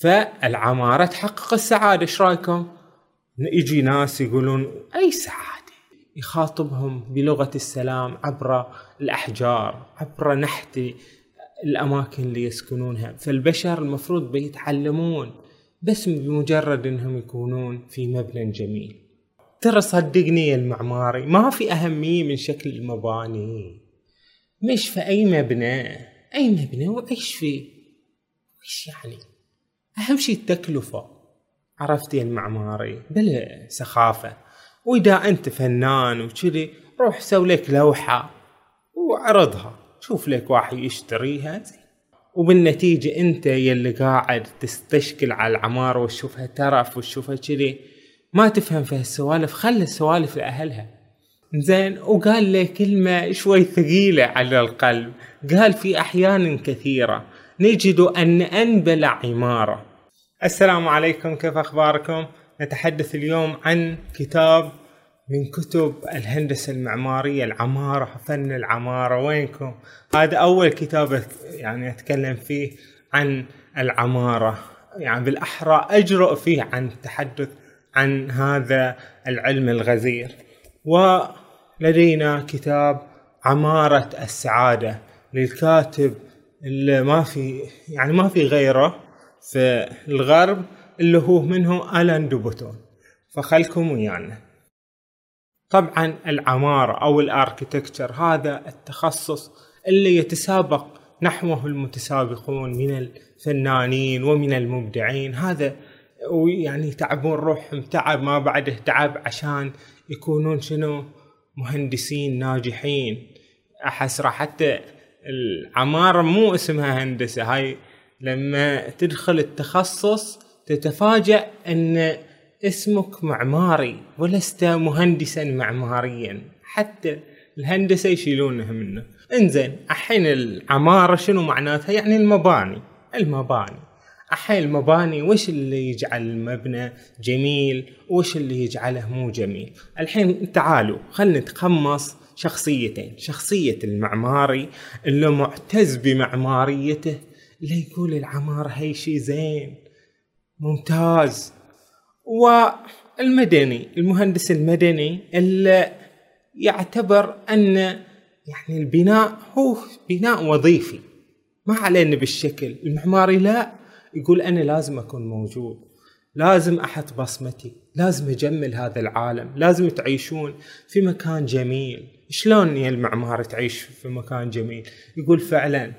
فالعمارة تحقق السعادة. إيش رأيكم؟ يجي ناس يقولون أي سعادة؟ يخاطبهم بلغة السلام عبر الأحجار عبر نحت الأماكن اللي يسكنونها. فالبشر المفروض بيتعلمون بس بمجرد إنهم يكونون في مبنى جميل. ترى صدقني المعماري ما في أهمية من شكل المباني. مش في أي مبنى. أي مبنى وإيش فيه إيش يعني؟ أهم شي التكلفة. عرفت يا المعماري بلا سخافة. وإذا أنت فنان وكذي روح سوي لك لوحة وعرضها شوف لك واحد يشتريها زين. وبالنتيجة أنت يلي قاعد تستشكل على العمارة وتشوفها ترف وتشوفها كذي ما تفهم في هالسوالف. خلي السوالف لأهلها. زين. وقال لي كلمة شوي ثقيلة على القلب. قال في أحيان كثيرة نجد أن أنبل عمارة. السلام عليكم كيف أخباركم؟ نتحدث اليوم عن كتاب من كتب الهندسة المعمارية العمارة فن العمارة. وينكم؟ هذا أول كتاب يعني أتكلم فيه عن العمارة. يعني بالأحرى أجرؤ فيه عن التحدث عن هذا العلم الغزير. ولدينا كتاب عمارة السعادة للكاتب ما في يعني ما في غيره في الغرب اللي هو منه ألان دوبوتون. فخلكم ويانا. طبعا العمارة أو ال architecture هذا التخصص اللي يتسابق نحوه المتسابقون من الفنانين ومن المبدعين. هذا ويعني يتعبون روحهم تعب ما بعده تعب عشان يكونون شنو؟ مهندسين ناجحين. أحس حتى العمارة مو اسمها هندسة هاي لما تدخل التخصص تتفاجأ أن اسمك معماري ولست مهندسا معماريا. حتى الهندسة يشيلونها منه إنزين الحين العمارة شنو معناتها؟ يعني المباني. المباني. الحين المباني وش اللي يجعل المبنى جميل؟ وش اللي يجعله مو جميل؟ الحين تعالوا خلنا نتقمص شخصيتين شخصية المعماري اللي معتز بمعماريته اللي يقول العمارة هي شي زين ممتاز. والمدني المهندس المدني اللي يعتبر أن يعني البناء هو بناء وظيفي. ما علينا بالشكل. المعماري لا يقول أنا لازم أكون موجود لازم أحط بصمتي لازم أجمل هذا العالم لازم تعيشون في مكان جميل. شلون يا المعماري تعيش في مكان جميل؟ يقول فعلا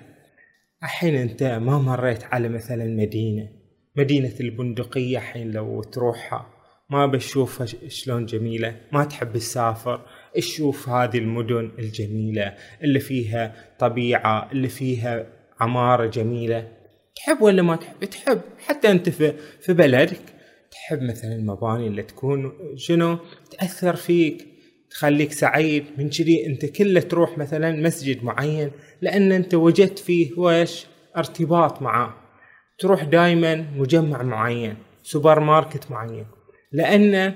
الحين أنت ما مريت على مثلا مدينة مدينة البندقية الحين لو تروحها ما بشوفها شلون جميلة؟ ما تحب تسافر تشوف هذه المدن الجميلة اللي فيها طبيعة اللي فيها عمارة جميلة. تحب ولا ما تحب؟ تحب. حتى أنت في في بلدك تحب مثلا المباني اللي تكون شنو؟ تأثر فيك. تخليك سعيد من كذي. أنت كله تروح مثلا مسجد معين لأن أنت وجدت فيه وش؟ ارتباط معاه. تروح دائما مجمع معين سوبر ماركت معين. لأن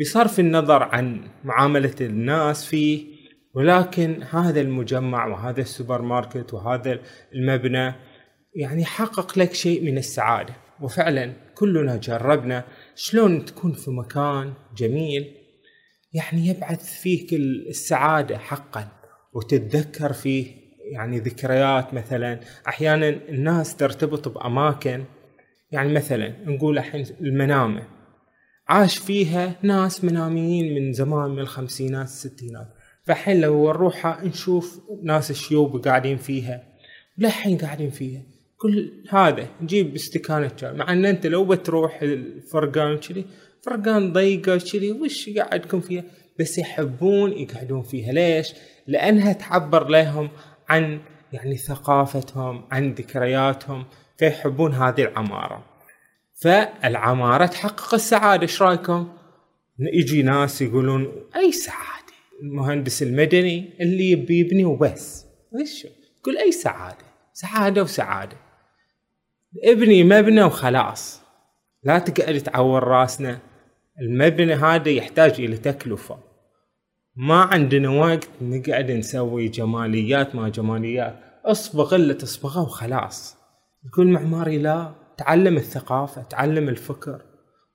بصرف النظر عن معاملة الناس فيه ولكن هذا المجمع وهذا السوبر ماركت وهذا المبنى يعني حقق لك شيء من السعادة. وفعلا كلنا جربنا شلون تكون في مكان جميل يعني يبعث فيك السعادة حقا وتتذكر فيه يعني ذكريات مثلا. أحيانا الناس ترتبط بأماكن يعني مثلا نقول الحين المنامة. عاش فيها ناس مناميين من زمان من الخمسينات الستينات. فالحين لو نروحها نشوف ناس الشيوب قاعدين فيها للحين قاعدين فيها. كل هذا نجيب استكانة. مع إن أنت لو بتروح الفرقان كذي فرقان ضيقة كذي وش يقعدكم فيها؟ بس يحبون يقعدون فيها. ليش؟ لأنها تعبر لهم عن يعني ثقافتهم عن ذكرياتهم فيحبون هذه العمارة. فالعمارة تحقق السعادة إيش رأيكم؟ يجي ناس يقولون أي سعادة؟ المهندس المدني اللي يبي يبني وبس. إيش يقول أي سعادة؟ سعادة وسعادة. ابني مبنى وخلاص. لا تقعد تعور راسنا. المبنى هذا يحتاج إلى تكلفة. ما عندنا وقت نقعد نسوي جماليات ما جماليات. اصبغ اللي تصبغه وخلاص. يقول معماري لا تعلم الثقافة تعلم الفكر.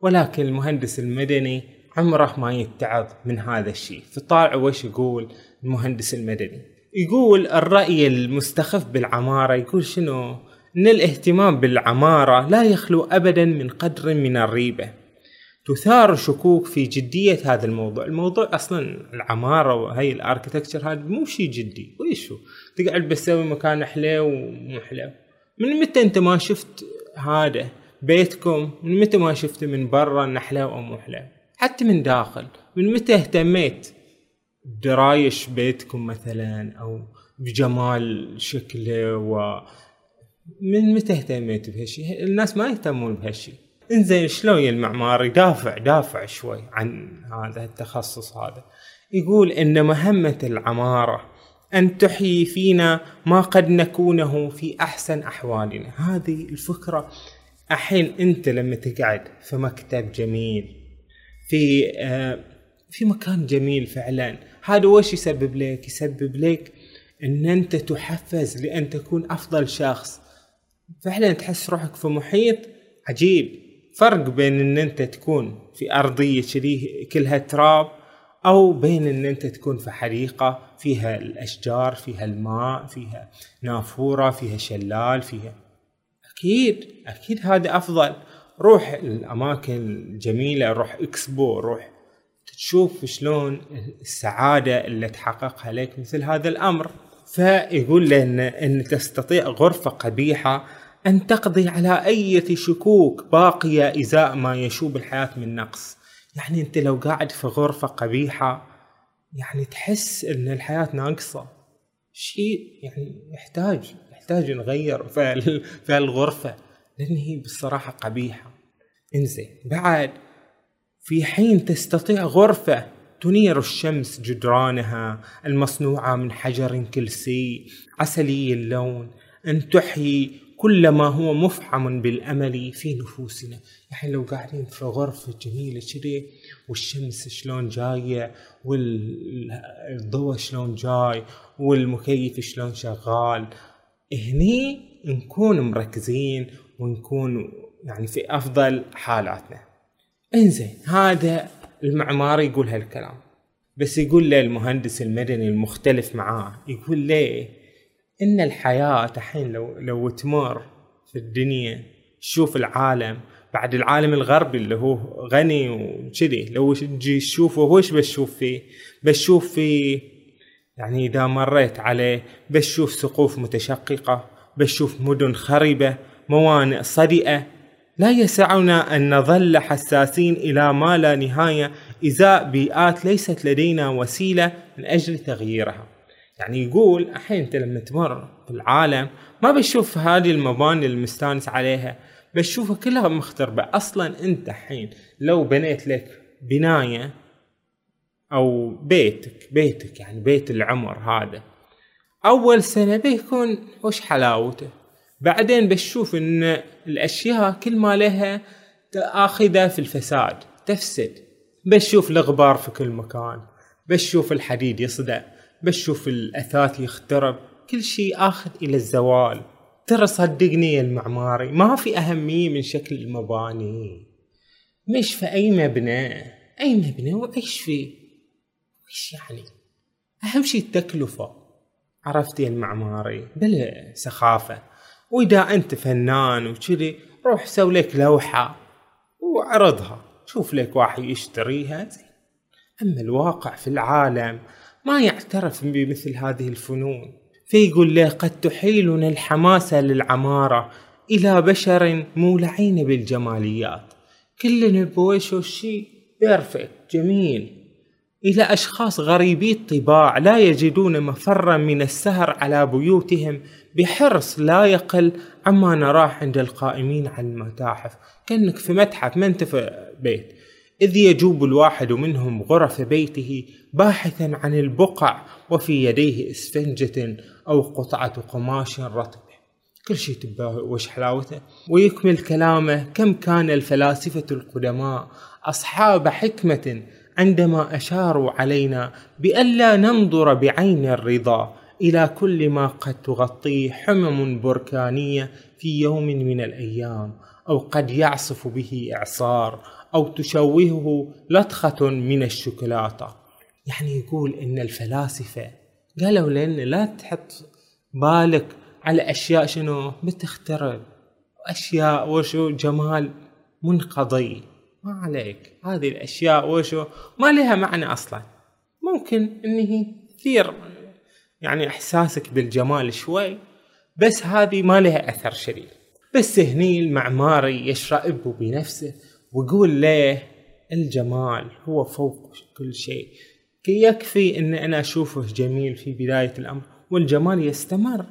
ولكن المهندس المدني عمره ما يتعظ من هذا الشيء. فطالع وش يقول المهندس المدني؟ يقول الرأي المستخف بالعمارة يقول شنو؟ إن الاهتمام بالعمارة لا يخلو ابدا من قدر من الريبة. تثار شكوك في جدية هذا الموضوع. الموضوع أصلا العمارة وهي ال architecture هذا مو شيء جدي. ويشو تقعد بتسوي مكان حلو ومو حلو. من متى أنت ما شفت هذا بيتكم؟ من متى ما شفته من برا إنه حلو أو مو حلو؟ حتى من داخل. من متى اهتميت درايش بيتكم مثلا أو بجمال شكله و من متى اهتميت بهالشيء الناس ما يهتمون بهالشيء إنزين شلون المعمار يدافع دافع شوي عن هذا التخصص هذا. يقول إن مهمة العمارة أن تحيي فينا ما قد نكونه في أحسن أحوالنا. هذه الفكرة الحين أنت لما تقعد في مكتب جميل في آه في مكان جميل فعلا هذا وش يسبب لك؟ يسبب لك إن أنت تحفز لأن تكون أفضل شخص. فعلا تحس روحك في محيط عجيب. فرق بين إن أنت تكون في أرضية كذي كلها تراب أو بين إن أنت تكون في حديقة فيها الأشجار فيها الماء فيها نافورة فيها شلال فيها. أكيد أكيد هذا أفضل. روح الأماكن الجميلة روح إكسبو روح تشوف شلون السعادة اللي تحققها لك مثل هذا الأمر. فيقول لنا إن تستطيع غرفة قبيحة أن تقضي على أي شكوك باقية إزاء ما يشوب الحياة من نقص. يعني أنت لو قاعد في غرفة قبيحة يعني تحس إن الحياة ناقصة. شيء يعني يحتاج يحتاج نغير في الغرفة لأن هي بصراحة قبيحة. إنزين بعد في حين تستطيع غرفة تنير الشمس جدرانها المصنوعة من حجر كلسي عسلي اللون أن تحيي كل ما هو مفعم بالأمل في نفوسنا. يعني لو قاعدين في غرفة جميلة كذي والشمس شلون جاية والضوء شلون جاي والمكيف شلون شغال هني نكون مركزين ونكون يعني في أفضل حالاتنا. إنزين هذا المعماري يقول هالكلام. بس يقول له المهندس المدني المختلف معاه يقول ليه إن الحياة الحين لو لو تمر في الدنيا تشوف العالم بعد العالم الغربي اللي هو غني وكذي لو تجي تشوفه وش بتشوف فيه؟ بتشوف فيه يعني إذا مريت عليه بتشوف سقوف متشققة بتشوف مدن خربة موانئ صدئة لا يسعنا أن نظل حساسين إلى ما لا نهاية إزاء بيئات ليست لدينا وسيلة من أجل تغييرها. يعني يقول الحين أنت لما تمر في العالم ما بتشوف هذه المباني المستانس عليها بتشوفها كلها مختربة. أصلا أنت الحين لو بنيت لك بناية أو بيتك بيتك يعني بيت العمر هذا أول سنة بيكون وش حلاوته؟ بعدين بتشوف إن الأشياء كل ما لها آخذة في الفساد تفسد. بتشوف الغبار في كل مكان بتشوف الحديد يصدع بتشوف الأثاث يخترب كل شيء آخذ إلى الزوال. ترى صدقني يا المعماري ما في أهمية من شكل المباني. مش في أي مبنى. أي مبنى وعيش فيه إيش يعني؟ أهم شيء التكلفة. عرفت يا المعماري؟ بلا سخافة. وإذا أنت فنان وكذي روح سوي لك لوحة واعرضها شوف لك واحد يشتريها زين. أما الواقع في العالم ما يعترف بمثل هذه الفنون. فيقول له قد تحيلنا الحماسة للعمارة إلى بشر مولعين بالجماليات. كلنا بويش الشيء بيرفكت جميل. إلى أشخاص غريبي الطباع لا يجدون مفرا من السهر على بيوتهم بحرص لا يقل عما نراه عند القائمين على المتاحف. كأنك في متحف ما أنت في بيت. إذ يجوب الواحد منهم غرف بيته باحثا عن البقع وفي يديه إسفنجة أو قطعة قماش رطب. كل شيء تباه وش حلاوته؟ ويكمل كلامه كم كان الفلاسفة القدماء أصحاب حكمة عندما أشاروا علينا بألا ننظر بعين الرضا إلى كل ما قد تغطيه حمم بركانية في يوم من الأيام أو قد يعصف به إعصار أو تشوهه لطخة من الشوكولاتة. يعني يقول إن الفلاسفة قالوا لنا لا تحط بالك على أشياء شنو؟ بتخترب أشياء وشو؟ جمال منقضي. ما عليك. هذه الأشياء وشو؟ ما لها معنى أصلا. ممكن إن هي تثير يعني إحساسك بالجمال شوي بس هذه ما لها أثر شديد. بس هني المعماري يشرئب بنفسه ويقول ليه الجمال هو فوق كل شيء. يكفي إن أنا اشوفه جميل في بداية الأمر والجمال يستمر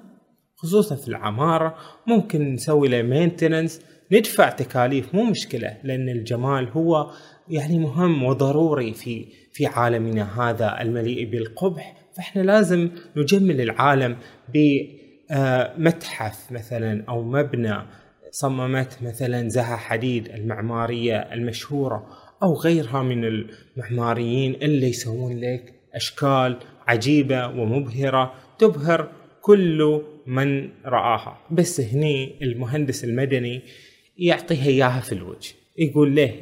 خصوصا في العمارة. ممكن نسوي له مينتننس ندفع تكاليف مو مشكلة لأن الجمال هو يعني مهم وضروري في في عالمنا هذا المليء بالقبح. فإحنا لازم نجمل العالم بمتحف مثلا أو مبنى صممت مثلا زها حديد المعمارية المشهورة أو غيرها من المعماريين اللي يسوون لك أشكال عجيبة ومبهرة تبهر كل من رآها. بس هني المهندس المدني يعطيها إياها في الوجه. يقول له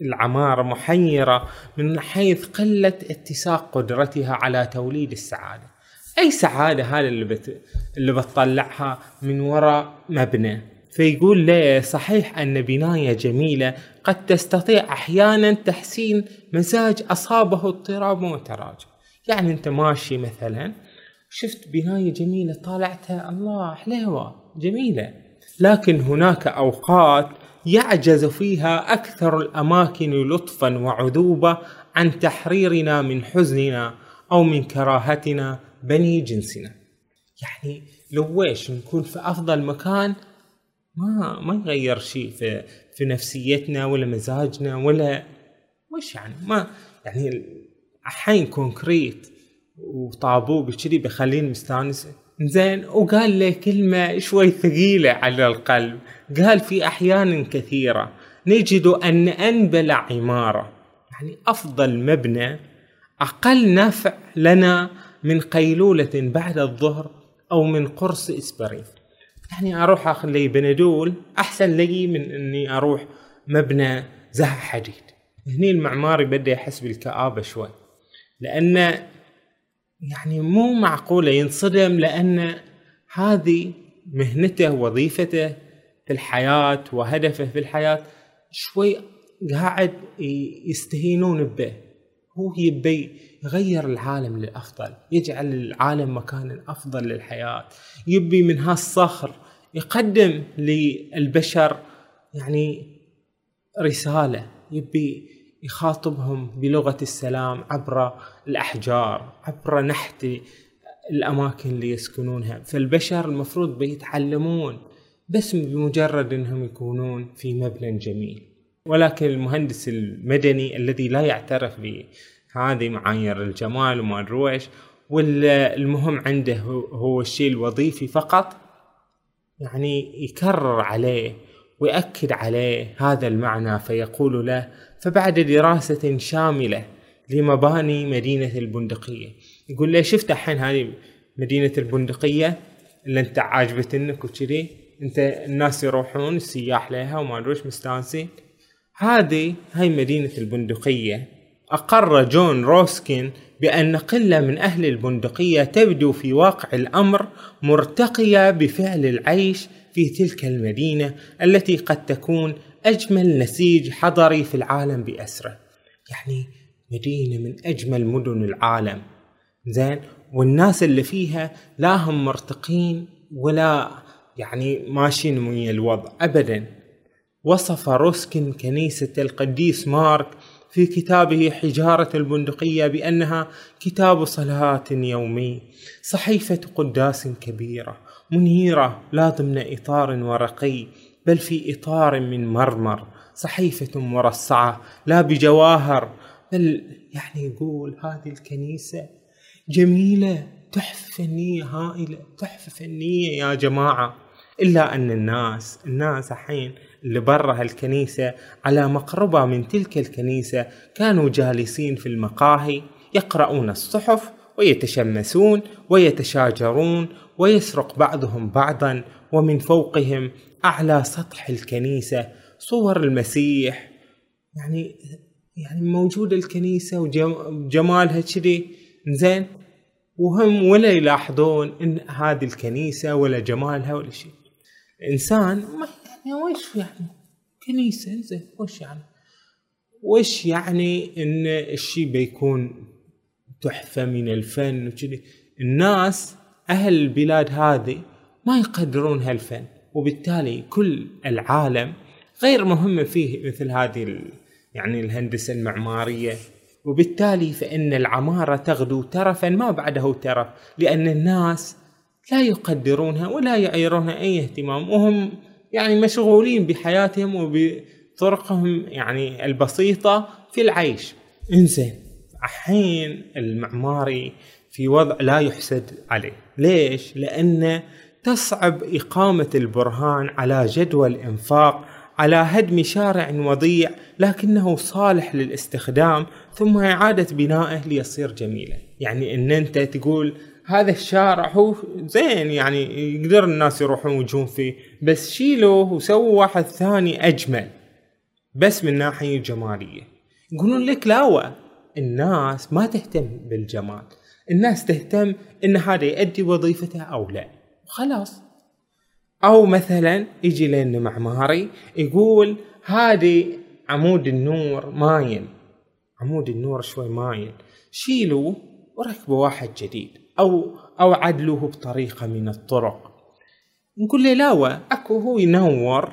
العمارة محيرة من حيث قلة اتساق قدرتها على توليد السعادة. أي سعادة هذا اللي, بت... اللي بتطلعها من وراء مبنى. فيقول ليه صحيح أن بناية جميلة قد تستطيع أحيانا تحسين مزاج أصابه اضطراب وتراجع. يعني أنت ماشي مثلا شفت بناية جميلة طالعتها الله حلوة جميلة. لكن هناك أوقات يعجز فيها أكثر الأماكن لطفا وعذوبة عن تحريرنا من حزننا أو من كراهتنا بني جنسنا. يعني لو ويش نكون في أفضل مكان ما ما يغير شيء في في نفسيتنا ولا مزاجنا ولا وش يعني. ما يعني الحين كونكريت وطابوق كذي بيخليني مستانس. زين وقال له كلمة شوي ثقيلة على القلب. قال في أحيان كثيرة نجد أن أنبل عمارة. يعني أفضل مبنى أقل نفع لنا من قيلولة بعد الظهر أو من قرص إسبرين يعني أروح اخذ لي بنادول أحسن لي من إني أروح مبنى زه حديد. هني المعماري بدا يحس بالكآبة شوي لأن يعني مو معقولة ينصدم لأن هذه مهنته وظيفته في الحياة وهدفه في الحياة شوي قاعد يستهينون به. هو يبي يغير العالم للأفضل يجعل العالم مكانا أفضل للحياة يبي من هالصخر يقدم للبشر يعني رسالة يبي يخاطبهم بلغة السلام عبر الأحجار عبر نحت الأماكن اللي يسكنونها. فالبشر المفروض بيتعلمون بس بمجرد أنهم يكونون في مبنى جميل. ولكن المهندس المدني الذي لا يعترف بهذه معايير الجمال وما أدري إيش والمهم عنده هو الشيء الوظيفي فقط يعني يكرر عليه ويأكد عليه هذا المعنى فيقول له فبعد دراسة شاملة لمباني مدينة البندقية. يقول له شفت الحين هذه مدينة البندقية؟ اللي أنت عاجبتنك وكذي أنت الناس يروحون السياح لها وما أدري مستانسين. هذه هاي مدينة البندقية. أقر جون روسكين بأن قلة من أهل البندقية تبدو في واقع الأمر مرتقية بفعل العيش في تلك المدينة التي قد تكون أجمل نسيج حضري في العالم بأسره. يعني مدينة من أجمل مدن العالم. زين؟ والناس اللي فيها لا هم مرتقين ولا يعني ماشيين من الوضع أبدا. وصف روسكن كنيسة القديس مارك في كتابه حجارة البندقية بأنها كتاب صلاة يومي. صحيفة قداس كبيرة منيرة لا ضمن إطار ورقي بل في إطار من مرمر. صحيفة مرصعة لا بجواهر بل يعني يقول هذه الكنيسة جميلة تحفة فنية هائلة تحفة فنية يا جماعة. إلا أن الناس الناس الحين اللي برا هالكنيسة على مقربة من تلك الكنيسة كانوا جالسين في المقاهي يقرؤون الصحف ويتشمسون ويتشاجرون ويسرق بعضهم بعضا ومن فوقهم أعلى سطح الكنيسة صور المسيح. يعني يعني موجودة الكنيسة وجمالها كذي. زين. وهم ولا يلاحظون إن هذه الكنيسة ولا جمالها ولا شيء. الانسان ما يعني وش يعني؟ كنيسة زين وش يعني؟ وش يعني إن الشيء بيكون تحفة من الفن وكذي؟ الناس أهل البلاد هذه ما يقدرون هالفن وبالتالي كل العالم غير مهم فيه مثل هذه يعني الهندسة المعمارية. وبالتالي فإن العمارة تغدو ترفا ما بعده ترف لأن الناس لا يقدرونها ولا يعيرونها أي اهتمام وهم يعني مشغولين بحياتهم وبطرقهم يعني البسيطة في العيش. إنزين الحين المعماري في وضع لا يحسد عليه. ليش؟ لأن تصعب إقامة البرهان على جدول إنفاق على هدم شارع وضيع لكنه صالح للاستخدام ثم إعادة بنائه ليصير جميلا. يعني إن أنت تقول هذا الشارع هو زين يعني يقدر الناس يروحون ويجون فيه. بس شيلوه وسووا واحد ثاني أجمل بس من ناحية جمالية. يقولون لك لا الناس ما تهتم بالجمال الناس تهتم إن هذا يؤدي وظيفته أو لا. وخلاص. أو مثلا يجي لنا معماري يقول هذه عمود النور مايل عمود النور شوي مايل شيلوه وركبوا واحد جديد أو أو عدلوه بطريقة من الطرق. نقول له لا أكو هو ينور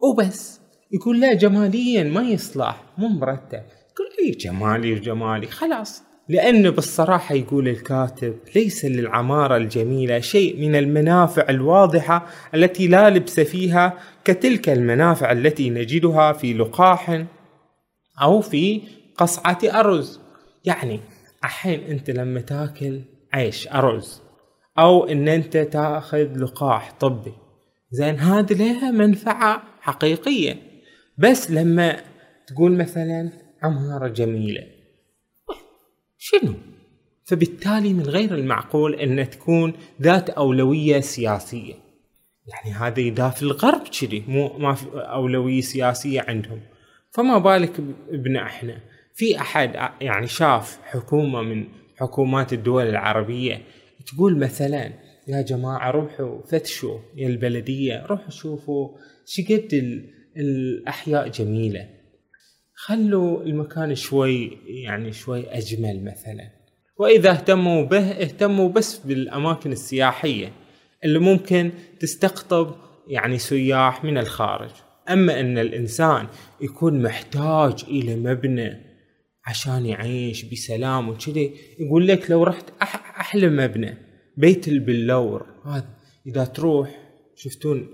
وبس. يقول لا جماليا ما يصلح مو مرتب. يقول اي جمالي وجمالي خلاص. لأن بالصراحة يقول الكاتب ليس للعمارة الجميلة شيء من المنافع الواضحة التي لا لبس فيها كتلك المنافع التي نجدها في لقاح أو في قصعة أرز. يعني الحين أنت لما تاكل عيش أرز أو أن أنت تأخذ لقاح طبي زين هذه لها منفعة حقيقية بس لما تقول مثلا عمارة جميلة شنو؟ فبالتالي من غير المعقول إن تكون ذات أولوية سياسية. يعني هذا اذا في الغرب كذي مو ما في أولوية سياسية عندهم. فما بالك بنا إحنا في أحد يعني شاف حكومة من حكومات الدول العربية تقول مثلا يا جماعة روحوا فتشوا يا البلدية روحوا شوفوا شقد الأحياء جميلة. خلوا المكان شوي يعني شوي أجمل مثلا. وإذا اهتموا به اهتموا بس بالأماكن السياحية اللي ممكن تستقطب يعني سياح من الخارج. أما أن الإنسان يكون محتاج إلى مبنى عشان يعيش بسلام وكذي يقول لك لو رحت أح أحلى مبنى بيت البلور. هذا إذا تروح شفتون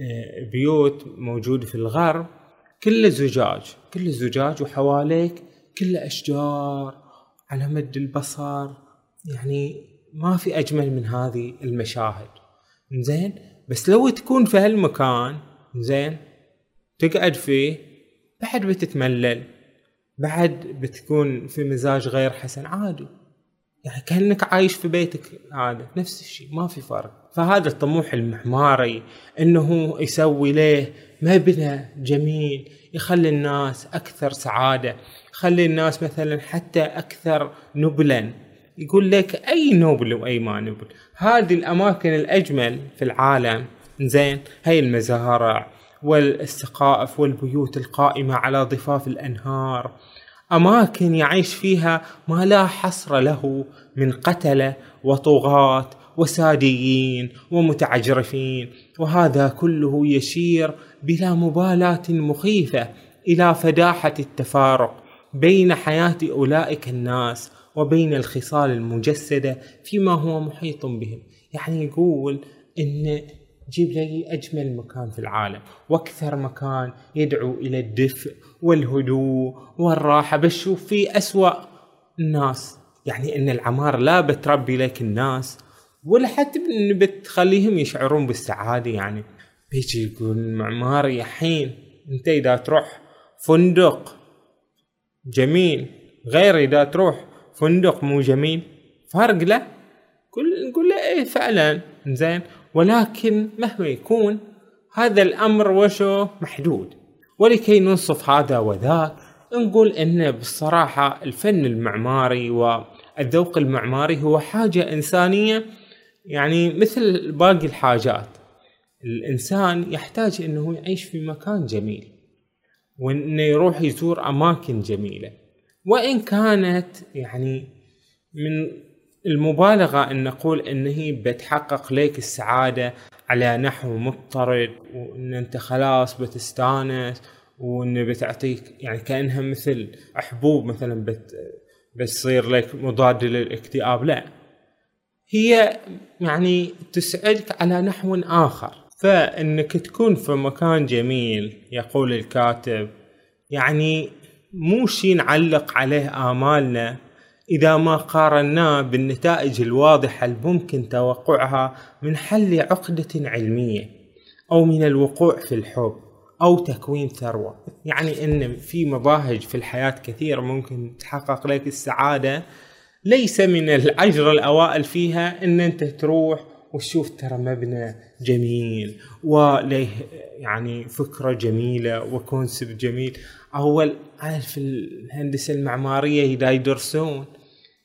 آه، بيوت موجودة في الغرب كله زجاج كله زجاج وحواليك كله أشجار على مد البصر. يعني ما في أجمل من هذه المشاهد. زين بس لو تكون في هالمكان زين تقعد فيه بعد بتتملل. بعد بتكون في مزاج غير حسن عادي. يعني كأنك عايش في بيتك هذا نفس الشيء ما في فرق. فهذا الطموح المعماري إنه يسوي له مبنى جميل يخلي الناس أكثر سعادة يخلي الناس مثلا حتى أكثر نبلا. يقول لك أي نبل وأي ما نبل. هذه الأماكن الأجمل في العالم زين هي المزارع. والسقائف والبيوت القائمة على ضفاف الأنهار. أماكن يعيش فيها ما لا حصر له من قتلة وطغاة وساديين ومتعجرفين وهذا كله يشير بلا مبالاة مخيفة إلى فداحة التفارق بين حياة أولئك الناس وبين الخصال المجسدة فيما هو محيط بهم. يعني يقول إن جيب لي أجمل مكان في العالم وأكثر مكان يدعو إلى الدفء والهدوء والراحة. بشوف فيه أسوأ الناس يعني إن العمارة لا بتربي لك الناس ولا حتى بتخليهم يشعرون بالسعادة. يعني بيجي يقول معماري الحين أنت إذا تروح فندق جميل غير إذا تروح فندق مو جميل فرق له؟ كل نقول له إيه فعلا زين. ولكن مهما يكون هذا الأمر وشو محدود. ولكي ننصف هذا وذاك نقول إن بالصراحة الفن المعماري والذوق المعماري هو حاجة إنسانية يعني مثل باقي الحاجات. الإنسان يحتاج إنه يعيش في مكان جميل وإنه يروح يزور أماكن جميلة. وإن كانت يعني من المبالغة إن نقول إن هي بتحقق لك السعادة على نحو مضطرد وإن أنت خلاص بتستانس وانه بتعطيك يعني كأنها مثل حبوب مثلا بت بتصير لك مضاد للاكتئاب. لا هي يعني تسعدك على نحو آخر. فإنك تكون في مكان جميل يقول الكاتب يعني مو شي نعلق عليه آمالنا إذا ما قارناه بالنتائج الواضحة الممكن توقعها من حل عقدة علمية أو من الوقوع في الحب أو تكوين ثروة. يعني إن في مباهج في الحياة كثيره ممكن تحقق لك السعادة. ليس من العشر الأوائل فيها إن أنت تروح وتشوف ترى مبنى جميل وله يعني فكرة جميلة و concept جميل. أول عارف الهندسة المعمارية اذا يدرسون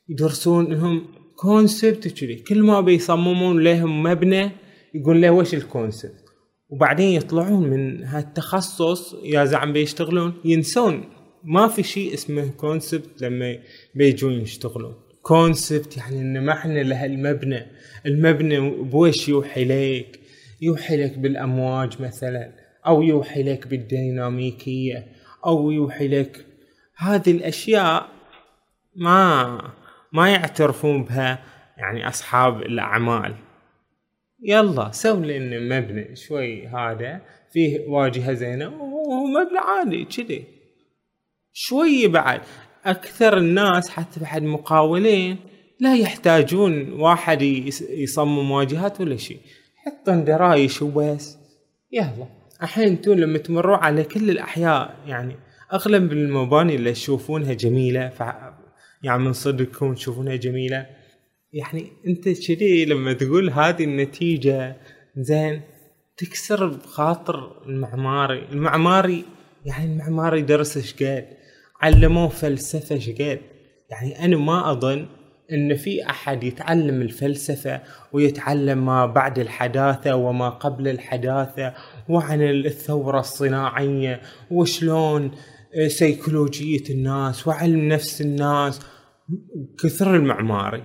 يدرسون إنهم concept كذي. كل ما بيصممون لهم مبنى يقول له وش ال concept وبعدين يطلعون من هالتخصص يا زعم بيشتغلون ينسون. ما في شيء اسمه concept لما بيجون يشتغلون. concept يعني إن ما إحنا له المبنى. المبنى بوش يوحي لك؟ يوحي لك بالأمواج مثلا أو يوحي لك بالديناميكية أو يوحي لك. هذه الأشياء ما ما يعترفون بها يعني أصحاب الأعمال. يلا سوي لنا مبنى شوي هذا فيه واجهة زينة وهو مبنى عادي كذي. شوي بعد أكثر الناس حتى بعد مقاولين لا يحتاجون واحد يصمم واجهات ولا شيء. حطن درايش وبس. يلا. الحين أنتم لما تمروا على كل الأحياء يعني أغلب المباني اللي تشوفونها جميلة يعني من صدقكم تشوفونها جميلة. يعني أنت كذي لما تقول هذه النتيجة زين تكسر بخاطر المعماري. المعماري يعني المعماري درس إيش قال؟ علموه فلسفة إيش قال؟ يعني أنا ما أظن إن في أحد يتعلم الفلسفة ويتعلم ما بعد الحداثة وما قبل الحداثة وعن الثورة الصناعية وشلون سيكولوجية الناس وعلم نفس الناس كثر المعماري.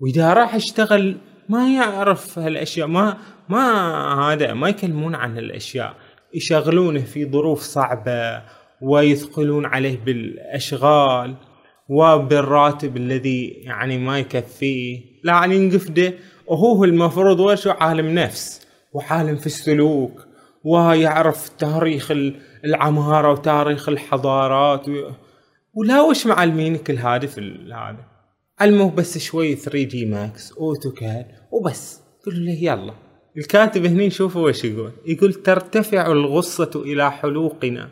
وإذا راح يشتغل ما يعرف هالأشياء ما ما هذا ما يكلمون عن هالأشياء. يشغلونه في ظروف صعبة ويثقلون عليه بالأشغال وبالراتب الذي يعني ما يكفيه. لا يعني ينقفده. وهو المفروض وشو عالم نفس وعالم في السلوك ويعرف تاريخ العمارة وتاريخ الحضارات ولا وش معلمين كل هذا في هذا؟ علموه بس شوي 3 دي ماكس أوتوكاد وبس. قالوا له يلا. الكاتب هني شوفوا وش يقول. يقول ترتفع الغصة إلى حلوقنا.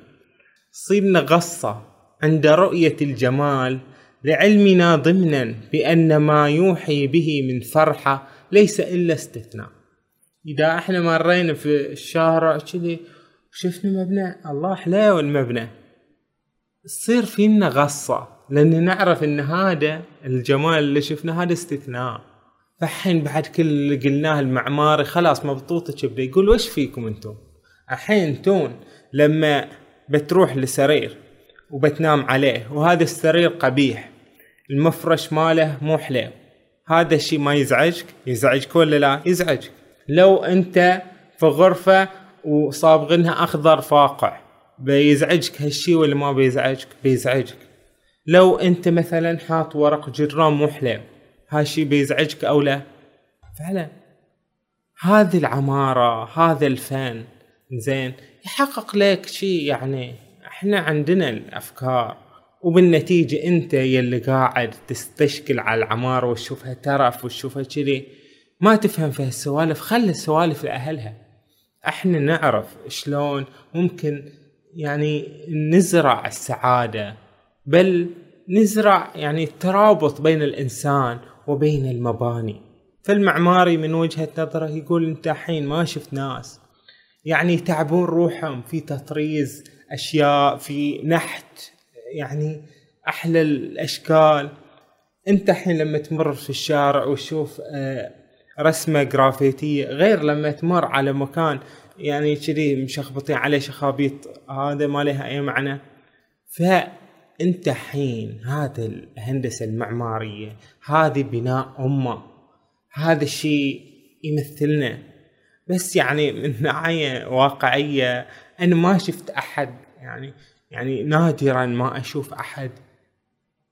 صرنا غصة عند رؤية الجمال. لعلمنا ضمنا بأن ما يوحي به من فرحة ليس إلا استثناء. إذا إحنا مرينا في الشارع كذي شفنا مبنى؟ الله حلاوة المبنى تصير فينا غصة لأن نعرف إن هذا الجمال اللي شفناه هذا استثناء. فالحين بعد كل اللي قلناه المعماري خلاص مبطوطة يبدا يقول وش فيكم أنتم؟ الحين تون لما بتروح لسرير وبتنام عليه وهذا السرير قبيح. المفرش ماله مو حلو هذا الشيء ما يزعجك؟ يزعجك ولا لا؟ يزعجك. لو أنت في غرفة وصابغنها أخضر فاقع. بيزعجك هالشي ولا ما بيزعجك؟ بيزعجك. لو أنت مثلا حاط ورق جرام مو حليو هالشي بيزعجك أو لا؟ فعلا. هذه العمارة هذا الفن زين يحقق لك شيء يعني إحنا عندنا الأفكار. وبالنتيجة أنت يلي قاعد تستشكل على العمارة وتشوفها ترف وتشوفها كذي ما تفهم في هالسوالف. خلي السوالف لأهلها. إحنا نعرف شلون ممكن يعني نزرع السعادة بل نزرع يعني الترابط بين الإنسان وبين المباني. فالمعماري من وجهة نظره يقول أنت الحين ما شفت ناس يعني يتعبون روحهم في تطريز أشياء في نحت يعني أحلى الأشكال. أنت الحين لما تمر في الشارع وتشوف آه، رسمة جرافيتية غير لما تمر على مكان يعني كذي مشخبطين عليه شخابيط هذا ما لها أي معنى. فأنت حين هذا الهندسة المعمارية هذه بناء أمة هذا الشيء يمثلنا. بس يعني من ناحيه واقعية أنا ما شفت أحد يعني يعني نادرا ما أشوف أحد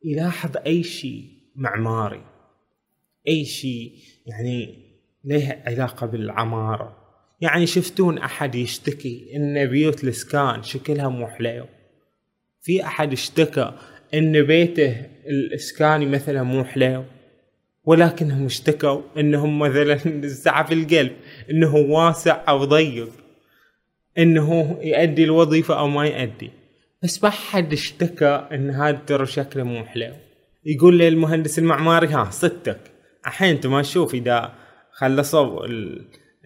يلاحظ أي شيء معماري أي شيء يعني له علاقة بالعمارة؟ يعني شفتون أحد يشتكي إن بيوت الإسكان شكلها مو حليو؟ في أحد اشتكى إن بيته الاسكاني مثلا مو حليو؟ ولكنهم اشتكوا إنهم مثلا زعف القلب إنه واسع أو ضيق إنه يؤدي الوظيفة أو ما يؤدي. بس ما حد اشتكى إن هذا ترى شكله مو حلو يقول لي المهندس المعماري ها صدتك. الحين أنت ما تشوف إذا خلصوا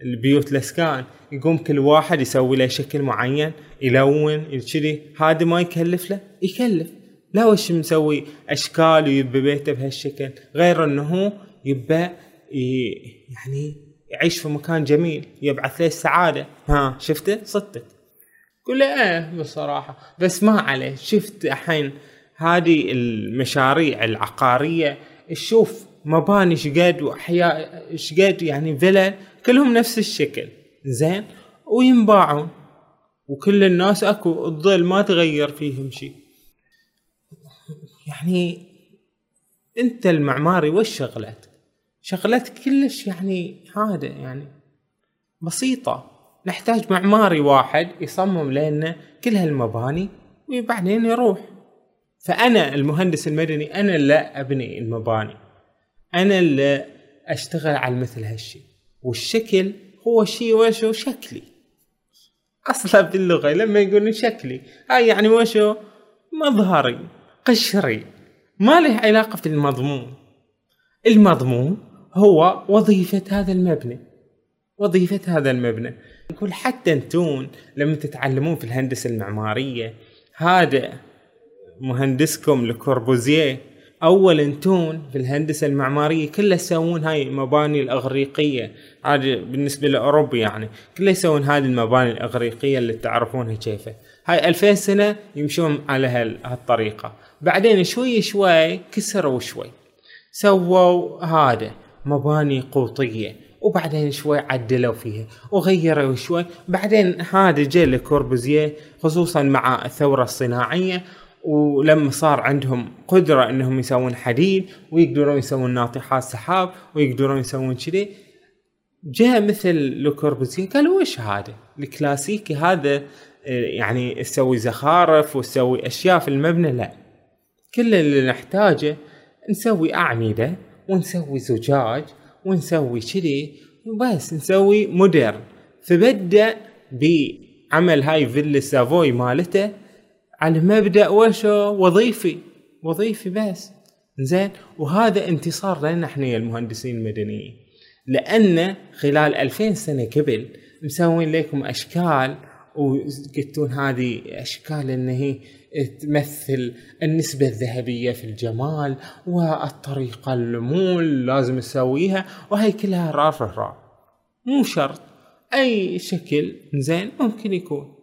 البيوت الأسكان يقوم كل واحد يسوي له شكل معين يلون كذي هذا ما يكلف له؟ يكلف. لا وش مسوي أشكال ويبى بيته بهالشكل؟ غير إنه يبى يعني يعيش في مكان جميل يبعث له السعادة. ها شفته؟ صدق. قول له إيه بصراحة. بس ما عليه. شفت الحين هذه المشاريع العقارية تشوف مباني شقد وأحياء شقد يعني فيلا كلهم نفس الشكل. زين؟ وينباعون. وكل الناس أكو الظل ما تغير فيهم شيء يعني أنت المعماري وش شغلتك؟ شغلتك كلش يعني هذا يعني بسيطة. نحتاج معماري واحد يصمم لنا كل هالمباني وبعدين يروح. فأنا المهندس المدني أنا اللي أبني المباني. أنا اللي أشتغل على مثل هالشيء والشكل هو شيء وشو شكلي. أصلا باللغة لما يقولون شكلي هاي يعني وشو مظهري قشري ما له علاقة في المضمون المضمون هو وظيفة هذا المبنى. وظيفة هذا المبنى. نقول حتى أنتون لما تتعلمون في الهندسة المعمارية هذا مهندسكم لكوربوزيه أول إنتون في الهندسة المعمارية كله يسوون هاي المباني الأغريقية. هذه بالنسبة لأوروبا يعني. كله يسوون هذه المباني الأغريقية اللي تعرفونها كيفة. هاي 2000 سنة يمشون على هالطريقة. بعدين شوي شوي كسروا شوي. سووا هذا مباني قوطية. وبعدين شوي عدلوا فيها. وغيروا شوي. بعدين هذا جاء لكوربوزيه خصوصا مع الثورة الصناعية. ولما صار عندهم قدرة إنهم يسوون حديد ويقدرون يسوون ناطحات سحاب ويقدرون يسوون كذي جاء مثل لوكوربوزيه قالوا وش هذا؟ الكلاسيكي هذا آه، يعني تسوي زخارف وتسوي أشياء في المبنى؟ لا. كل اللي نحتاجه نسوي أعمدة ونسوي زجاج ونسوي كذي بس نسوي مودرن فبدأ بعمل هاي فيلا سافوي مالته على مبدأ وشو؟ وظيفي. وظيفي بس. زين؟ وهذا انتصار لنا إحنا المهندسين المدنيين. لأن خلال 2000 سنة قبل مسوين لكم أشكال وقلتون هذه أشكال إن هي تمثل النسبة الذهبية في الجمال والطريقة اللي لازم تسويها وهي كلها راف راف مو شرط. أي شكل زين؟ ممكن يكون.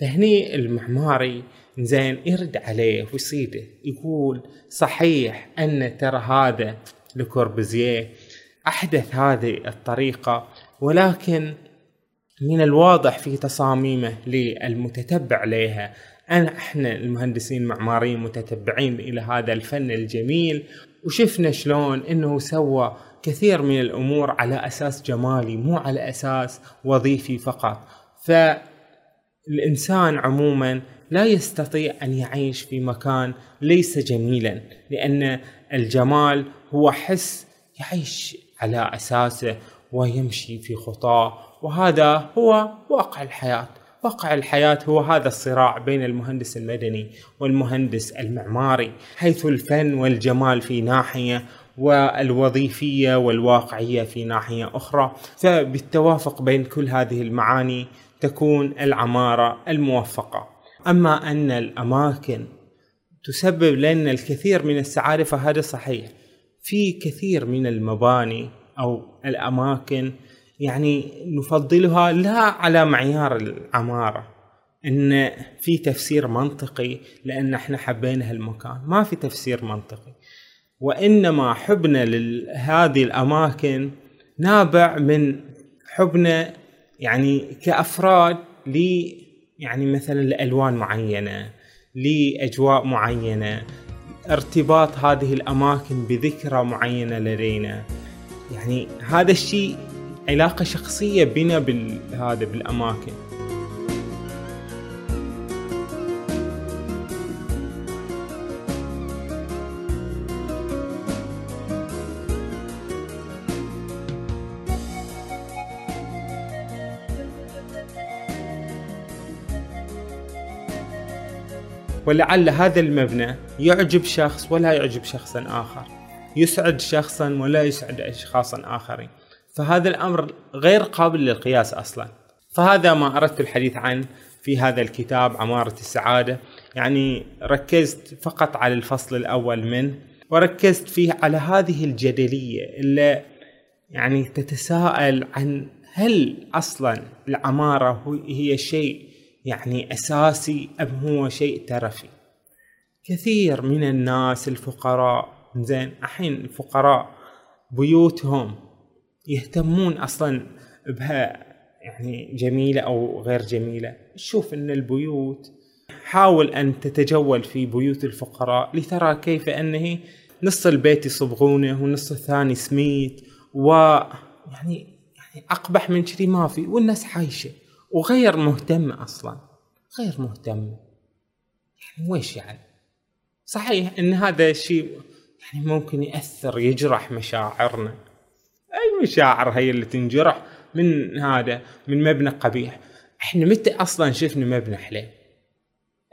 فهني المعماري زين يرد عليه ويصيده يقول صحيح أن ترى هذا لكوربزيه أحدث هذه الطريقة ولكن من الواضح في تصاميمه للمتتبع لها أنا إحنا المهندسين المعماريين متتبعين إلى هذا الفن الجميل وشفنا شلون إنه سوى كثير من الأمور على أساس جمالي مو على أساس وظيفي فقط. فالإنسان عموما لا يستطيع أن يعيش في مكان ليس جميلا لأن الجمال هو حس يعيش على أساسه ويمشي في خطاه وهذا هو واقع الحياة. واقع الحياة هو هذا الصراع بين المهندس المدني والمهندس المعماري حيث الفن والجمال في ناحية والوظيفية والواقعية في ناحية أخرى. فبالتوافق بين كل هذه المعاني تكون العمارة الموفقة. أما أن الأماكن تسبب لنا الكثير من السعادة فهذا صحيح في كثير من المباني أو الأماكن يعني نفضلها لا على معيار العمارة إن في تفسير منطقي لأن إحنا حبينا هالمكان ما في تفسير منطقي. وإنما حبنا لهذه الأماكن نابع من حبنا يعني كأفراد ل يعني مثلا لألوان معينة لأجواء معينة ارتباط هذه الأماكن بذكرى معينة لدينا. يعني هذا الشيء علاقة شخصية بنا بهذا بالأماكن. ولعل هذا المبنى يعجب شخص ولا يعجب شخصا آخر. يسعد شخصا ولا يسعد أشخاصا آخرين. فهذا الأمر غير قابل للقياس أصلا. فهذا ما أردت الحديث عنه في هذا الكتاب عمارة السعادة. يعني ركزت فقط على الفصل الأول منه وركزت فيه على هذه الجدلية اللي يعني تتساءل عن هل أصلا العمارة هي شيء يعني أساسي أم هو شيء ترفي. كثير من الناس الفقراء زين الحين الفقراء بيوتهم يهتمون أصلا بها يعني جميلة أو غير جميلة. شوف أن البيوت حاول أن تتجول في بيوت الفقراء لترى كيف أنه نص البيت يصبغونه ونص الثاني سميت و يعني يعني أقبح من كذي ما في والناس عايشة. وغير مهتمة أصلا. غير مهتمة يعني ويش يعني؟ صحيح إن هذا الشيء يعني ممكن يأثر يجرح مشاعرنا. أي مشاعر هي اللي تنجرح من هذا من مبنى قبيح؟ إحنا متى أصلا شفنا مبنى حلو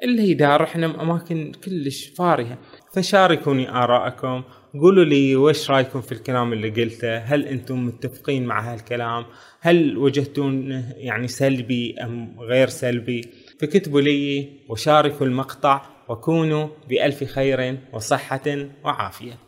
إلا إذا رحنا أماكن كلش فارهة. فشاركوني ارائكم قولوا لي وش رأيكم في الكلام اللي قلته؟ هل أنتم متفقين مع هالكلام؟ هل وجدتون يعني سلبي أم غير سلبي؟ فكتبوا لي وشاركوا المقطع وكونوا بألف خير وصحة وعافية.